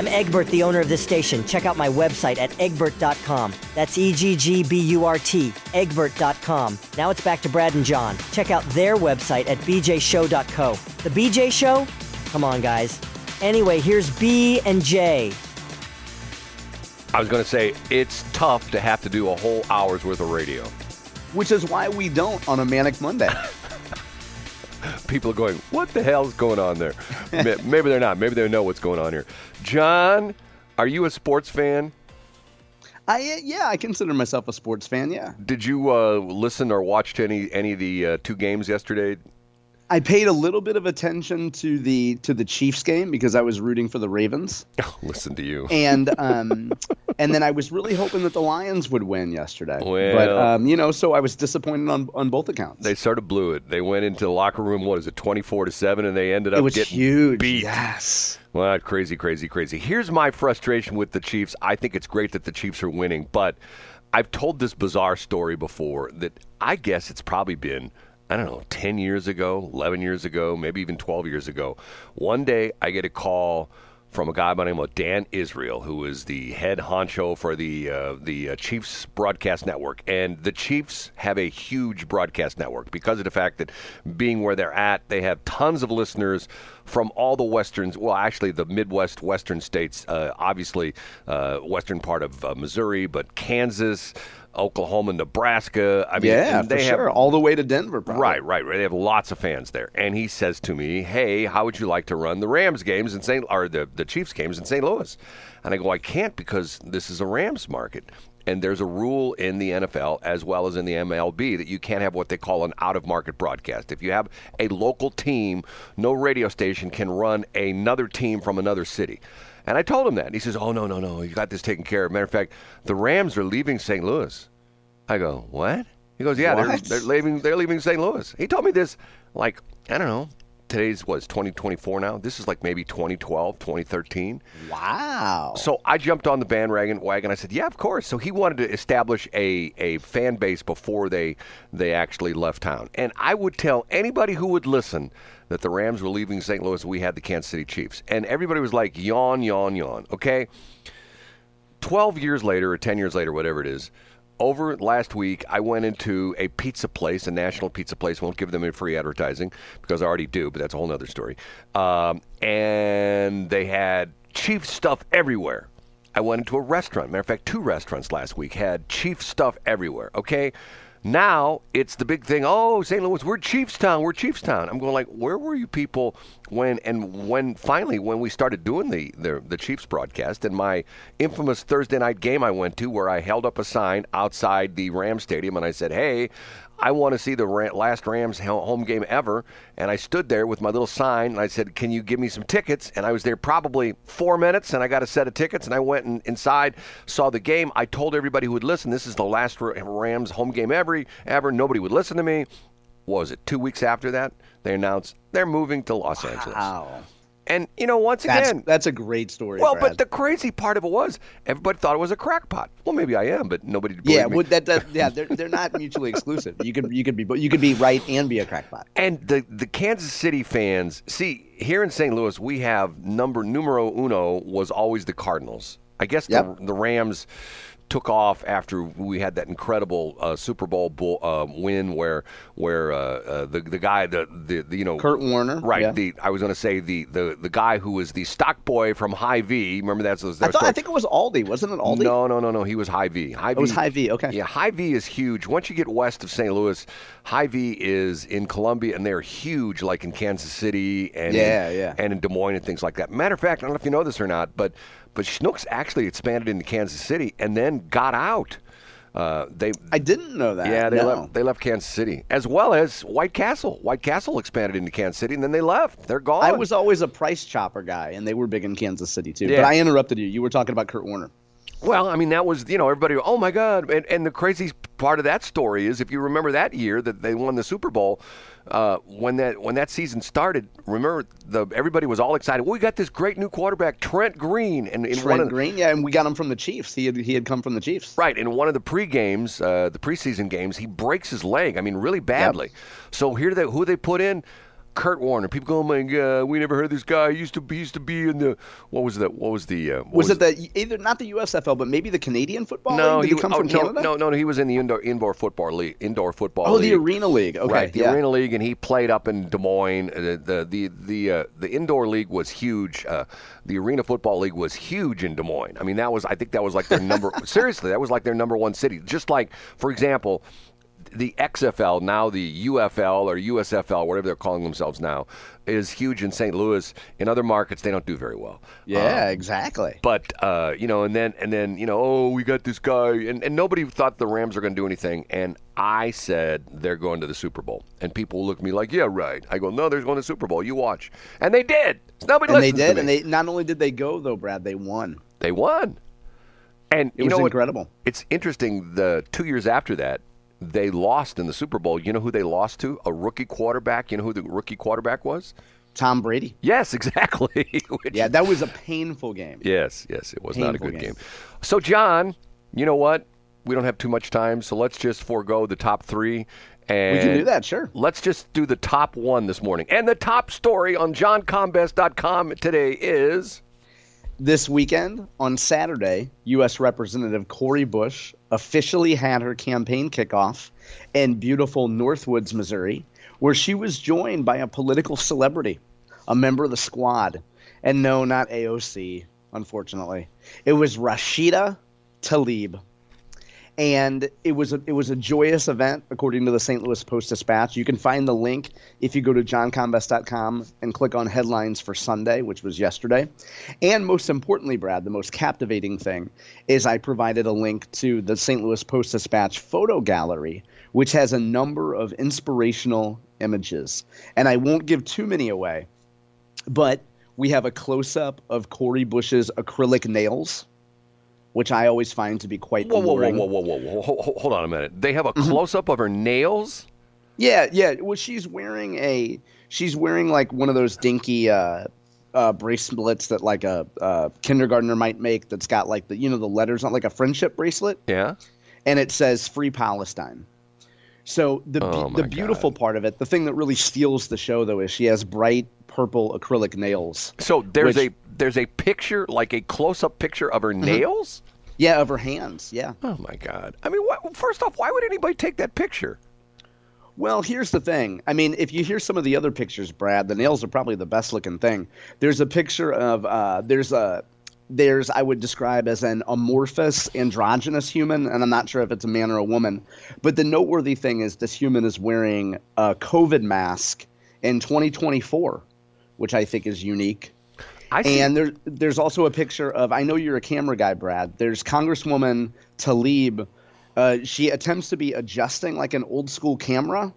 I'm Egbert, the owner of this station. Check out my website at egbert.com. That's E G G B U R T, egbert.com. Now it's back to Brad and John. Check out their website at bjshow.co. The BJ Show? Come on, guys. Anyway, here's B and J. I was going to say it's tough to have to do a whole hour's worth of radio. Which is why we don't on a Manic Monday. People are going, "What the hell's going on there?" Maybe they're not. Maybe they know what's going on here. John, are you a sports fan? I uh, yeah, I consider myself a sports fan. Yeah, Did you uh, listen or watch to any any of the uh, two games yesterday? I paid a little bit of attention to the to the Chiefs game because I was rooting for the Ravens, listen to you. and um, and then I was really hoping that the Lions would win yesterday. but Well- um, you know, so I was disappointed on on both accounts. They sort of blew it. They went into the locker room. What is it, twenty-four to seven, and they ended up it was getting huge. beat. Yes. Well, crazy, crazy, crazy. Here's my frustration with the Chiefs. I think it's great that the Chiefs are winning, but I've told this bizarre story before that I guess it's probably been, I don't know, 10 years ago, 11 years ago, maybe even 12 years ago. One day I get a call from a guy by the name of Dan Israel, who is the head honcho for the uh, the uh, Chiefs broadcast network, and the Chiefs have a huge broadcast network because of the fact that being where they're at, they have tons of listeners from all the westerns. Well, actually, the Midwest western states, uh, obviously, uh, western part of uh, Missouri, but Kansas. Oklahoma, Nebraska. I mean, Yeah, they have sure. All the way to Denver, probably. Right, right, right. They have lots of fans there. And he says to me, "Hey, how would you like to run the Rams games in St. or the the Chiefs games in St. Louis?" And I go, "I can't because this is a Rams market." And there's a rule in the NFL as well as in the MLB that you can't have what they call an out of market broadcast. If you have a local team, no radio station can run another team from another city. And I told him that. And he says, Oh, no, no, no. You got this taken care of. Matter of fact, the Rams are leaving St. Louis. I go, What? He goes, Yeah, they're, they're leaving they're leaving St. Louis. He told me this like, I don't know. Today's was 2024 now. This is like maybe 2012, 2013. Wow. So I jumped on the bandwagon wagon. I said, "Yeah, of course." So he wanted to establish a, a fan base before they they actually left town. And I would tell anybody who would listen that the Rams were leaving St. Louis. We had the Kansas City Chiefs, and everybody was like, "Yawn, yawn, yawn." Okay. Twelve years later, or ten years later, whatever it is. Over last week, I went into a pizza place, a national pizza place. Won't give them any free advertising because I already do, but that's a whole other story. Um, and they had Chief stuff everywhere. I went into a restaurant. Matter of fact, two restaurants last week had Chief stuff everywhere. Okay. Now it's the big thing. Oh, St. Louis, we're Chiefstown. We're Chiefstown. I'm going like, where were you people when and when finally when we started doing the the, the Chiefs broadcast and my infamous Thursday night game I went to where I held up a sign outside the Ram Stadium and I said, hey. I want to see the last Rams home game ever. And I stood there with my little sign and I said, Can you give me some tickets? And I was there probably four minutes and I got a set of tickets and I went in, inside, saw the game. I told everybody who would listen, This is the last Rams home game ever. ever. Nobody would listen to me. What was it two weeks after that? They announced they're moving to Los Angeles. Wow. And, you know, once That's again, that's a great story. well, Brad. but the crazy part of it was everybody thought it was a crackpot. Well, maybe I am, but nobody. yeah, would that, that yeah, they're, they're not mutually exclusive. You could you could be you could be right and be a crackpot. And the the Kansas City fans, see, here in St. Louis, we have number numero uno was always the Cardinals. I guess Yep. the the Rams took off after we had that incredible uh, Super Bowl bull, uh, win where where uh, uh, the the guy the, the the you know Kurt Warner, right yeah. the I was going to say the, the the guy who was the stock boy from Hy-Vee remember that's that I thought I think it was Aldi, wasn't it Aldi? no no no no he was Hy-Vee High it was Hy-Vee. Okay. yeah, Hy-Vee is huge. Once you get west of St. Louis, Hy-Vee is in Columbia, and they're huge, like in Kansas City and Yeah, in, yeah. and in Des Moines and things like that. Matter of fact, I don't know if you know this or not, but but Schnucks actually expanded into Kansas City and then got out. Uh, they I didn't know that. yeah they no. left they left Kansas City as well as White Castle. White Castle expanded into Kansas City and then they left. They're gone. I was always a price chopper guy, and they were big in Kansas City too. Yeah. But I interrupted you. You were talking about Kurt Warner. Well, I mean, that was, you know, everybody, oh my God. And, and the crazy part of that story is if you remember that year that they won the Super Bowl, uh, when that when that season started, remember the everybody was all excited. Well, we got this great new quarterback, Trent Green, and one Trent of Green, yeah, and we got him from the Chiefs. He had he had come from the Chiefs. Right, in one of the pre games, uh, the preseason games, he breaks his leg. I mean, really badly. So here they who they put in, Kurt Warner. People go, oh my god, we never heard of this guy. He used to be used to be in the what was that? What was the? Uh, what Was, it the either not the USFL, but maybe the Canadian Football No, League? Did he he come oh, from no, Canada? No, no, no, he was in the indoor indoor football league. Indoor football. Oh, the. Arena League. Okay, right, the yeah. Arena League, and he played up in Des Moines. Uh, The the the uh, the indoor league was huge. Uh, the Arena Football League was huge in Des Moines. I mean, that was I think that was like their number. seriously, that was like their number one city. Just like, for example. The XFL, now the UFL or USFL, whatever they're calling themselves now, is huge in St. Louis. In other markets, they don't do very well. Yeah, exactly. But uh, you know, and then and then you know, oh, we got this guy, and, and nobody thought the Rams are going to do anything. And I said they're going to the Super Bowl, and people look at me like, yeah, right. I go, no, they're going to the Super Bowl. You watch, and they did. Nobody and they did, and they not only did they go though, Brad, they won. they won. And It you was know what? incredible. It's interesting. The two years after that, they lost in the Super Bowl. You know who they lost to? A rookie quarterback. You know who the rookie quarterback was? Tom Brady. Yes, exactly. Which Yeah, that was a painful game. Yes, yes, it was not a good game. game. So, John, you know what? We don't have too much time, so let's just forego the top three. And We can do that, sure. Let's just do the top one this morning. And the top story on johncombest.com today is This weekend, on Saturday, U.S. Representative Cori Bush officially had her campaign kickoff in beautiful Northwoods, Missouri, where she was joined by a political celebrity, a member of the squad. And no, not AOC, unfortunately. It was Rashida Tlaib. And it was a, it was a joyous event, according to the St. Louis Post Dispatch. You can find the link if you go to johncombest.com and click on headlines for Sunday, which was yesterday. And most importantly, Brad, the most captivating thing is I provided a link to the St. Louis Post Dispatch photo gallery, which has a number of inspirational images. And I won't give too many away, but we have a close up of Cori Bush's acrylic nails, which I always find to be quite whoa, whoa, whoa, whoa, whoa, whoa, whoa. Ho- ho- Hold on a minute. They have a close up of her nails. Yeah, yeah. Well, she's wearing a she's wearing like one of those dinky uh, uh, bracelets that like a uh, kindergartner might make. That's got like the you know the letters on like a friendship bracelet, Yeah. and it says "Free Palestine." So the Oh, the beautiful God. part of it, the thing that really steals the show though, is she has bright purple acrylic nails. So there's Which- a there's a picture, like a close up picture of her Mm-hmm. nails. Yeah, of her hands. Yeah. Oh my God! I mean, what, first off, why would anybody take that picture? Well, here's the thing. I mean, if you hear some of the other pictures, Brad, the nails are probably the best looking thing. There's a picture of uh, there's a there's I would describe as an amorphous androgynous human, and I'm not sure if it's a man or a woman. But the noteworthy thing is this human is wearing a COVID mask in 2024, which I think is unique. I see. And there, there's also a picture of. I know you're a camera guy, Brad. There's Congresswoman Tlaib. Uh, she attempts to be adjusting like an old school camera,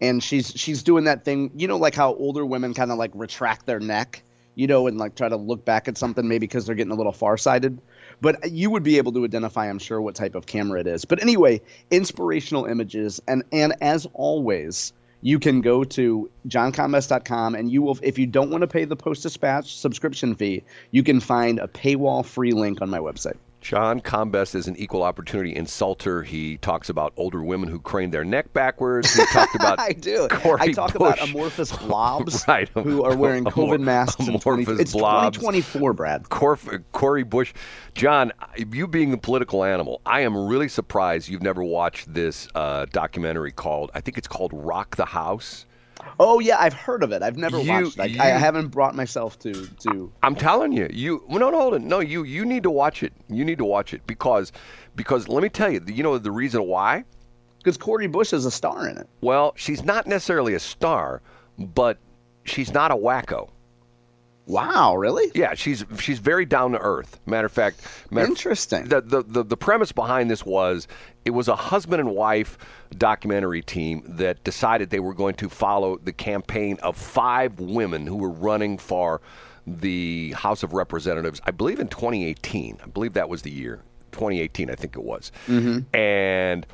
and she's she's doing that thing. You know, like how older women kind of like retract their neck, you know, and like try to look back at something maybe because they're getting a little farsighted. But you would be able to identify, I'm sure, what type of camera it is. But anyway, inspirational images, and and as always, you can go to johncombest.com and you will if you don't want to pay the post dispatch subscription fee you can find a paywall free link on my website John Combest is an equal opportunity insulter. He talks about older women who crane their neck backwards. He talked about i do Cori i talk about Bush. amorphous blobs Right. who are wearing Amor- covid masks in 20, amorphous it's blobs. 2024 brad Cor- Cori Bush. John, you being the political animal, I am really surprised you've never watched this uh, documentary called, I think it's called Rock the House. Oh yeah i've heard of it i've never You- watched it I, I haven't brought myself to to I'm telling you, you well, no, no, hold it. No, you you need to watch it. You need to watch it because because let me tell you, you know the reason why? because cori bush is a star in it Well, she's not necessarily a star, but she's not a wacko. Wow, really? Yeah, she's she's very down to earth. Matter of fact, matter Interesting. The, the the the premise behind this was it was a husband and wife documentary team that decided they were going to follow the campaign of five women who were running for the House of Representatives. I believe in 2018. I believe that was the year 2018. I think it was, mm-hmm. and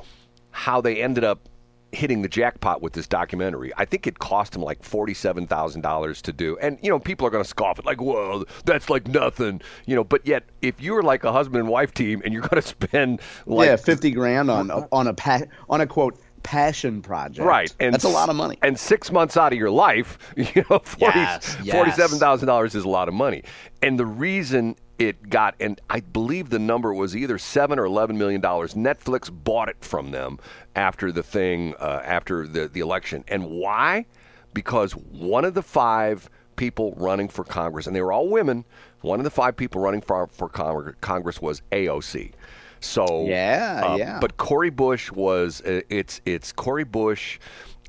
how they ended up hitting the jackpot with this documentary. I think it cost him like forty-seven thousand dollars to do, and you know people are going to scoff at like, "Whoa, that's like nothing," you know. But yet, if you're like a husband and wife team and you're going to spend like yeah, fifty grand on on a pa- on a quote passion project. Right, and that's a lot of money. And six months out of your life, you know, 40, Yes, yes. forty-seven thousand dollars is a lot of money. And the reason it got, and I believe the number was either seven or eleven million dollars. Netflix bought it from them after the thing, uh, after the the election. And why? Because one of the five people running for Congress, and they were all women. One of the five people running for for Congress was AOC. So Yeah, uh, yeah. But Cori Bush was uh, it's it's Cori Bush,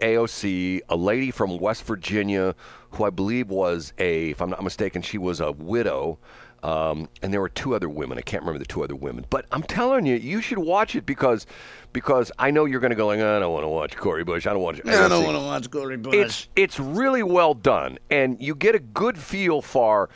AOC, a lady from West Virginia who I believe was a, if I'm not mistaken, she was a widow. Um, and there were two other women. I can't remember the two other women, but I'm telling you, you should watch it because because I know you're going to go like, I don't want to watch Cori Bush. I don't want. I don't want to watch Cori Bush. It's it's really well done, and you get a good feel for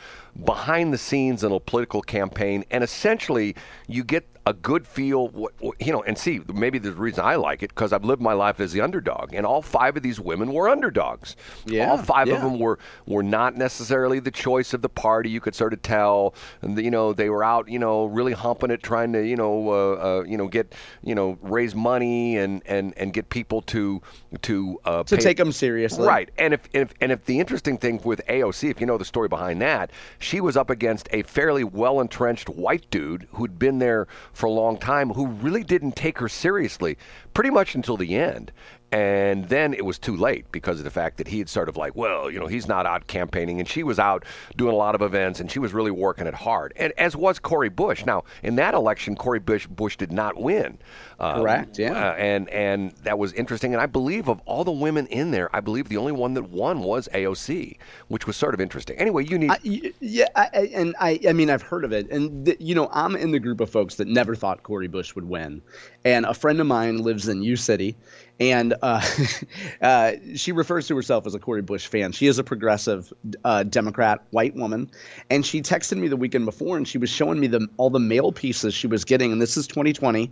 behind the scenes in a political campaign, and essentially you get a good feel, you know, and see maybe the reason I like it because I've lived my life as the underdog, and all five of these women were underdogs. Yeah, all five of them were were not necessarily the choice of the party. You could sort of tell, and you know they were out, you know, really humping it, trying to, you know, uh, uh, you know, get, you know, raise money and and and get people to to uh, to pay- take them seriously. Right, and if, if and if the interesting thing with AOC, if you know the story behind that, she was up against a fairly well entrenched white dude who'd been there for a long time, who really didn't take her seriously, pretty much until the end. And then it was too late because of the fact that he had sort of like, well, you know, he's not out campaigning, and she was out doing a lot of events, and she was really working it hard. And as was Cori Bush. Now, in that election, Cori Bush Bush did not win. Um, Correct, yeah. uh, and and that was interesting. And I believe of all the women in there, I believe the only one that won was AOC, which was sort of interesting. Anyway, you need. I, yeah, I, and I, I mean, I've heard of it, and th- you know, I'm in the group of folks that never thought Cori Bush would win, and a friend of mine lives in U City, and uh, uh, she refers to herself as a Cori Bush fan. She is a progressive uh, Democrat, white woman, and she texted me the weekend before, and she was showing me the all the mail pieces she was getting, and this is 2020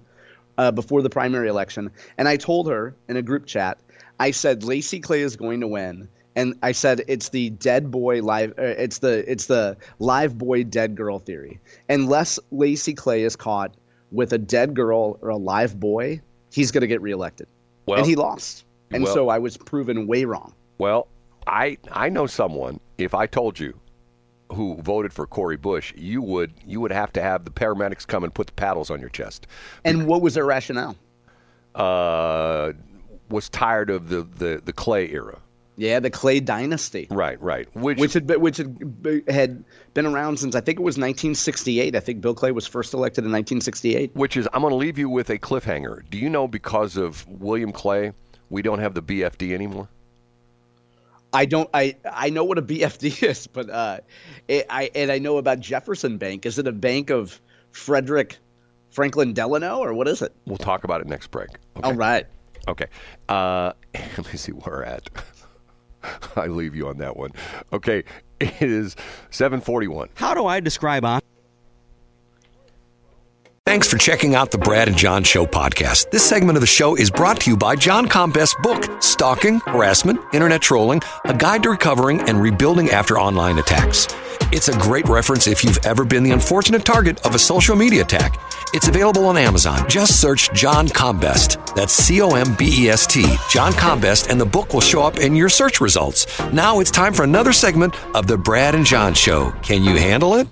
uh, before the primary election, and I told her in a group chat, I said Lacy Clay is going to win, and I said it's the dead boy live, uh, it's the it's the live boy dead girl theory. Unless Lacy Clay is caught with a dead girl or a live boy, he's going to get reelected, Well- and he lost, and well- so I was proven way wrong. well, I I know someone. If I told you who voted for Cori Bush, you would you would have to have the paramedics come and put the paddles on your chest. And what was their rationale? Uh, was tired of the, the, the Clay era. Yeah, the Clay dynasty. Right, right. Which, which had been, which had had been around since I think it was 1968. I think Bill Clay was first elected in 1968. which is I'm going to leave you with a cliffhanger. Do you know because of William Clay, we don't have the BFD anymore? I don't I I know what a BFD is, but uh, it, I and I know about Jefferson Bank. Is it a bank of Frederick Franklin Delano or what is it? We'll talk about it next break. Okay. All right. Okay. Uh, let me see where we're at. I leave you on that one. Okay. It is 741. How do I describe on? Thanks for checking out the Brad and John Show podcast. This segment of the show is brought to you by John Combest's book, Stalking, Harassment, Internet Trolling, A Guide to Recovering and Rebuilding After Online Attacks. It's a great reference if you've ever been the unfortunate target of a social media attack. It's available on Amazon. Just search John Combest. That's C O M B E S T, John Combest, and the book will show up in your search results. Now it's time for another segment of the Brad and John Show. Can you handle it?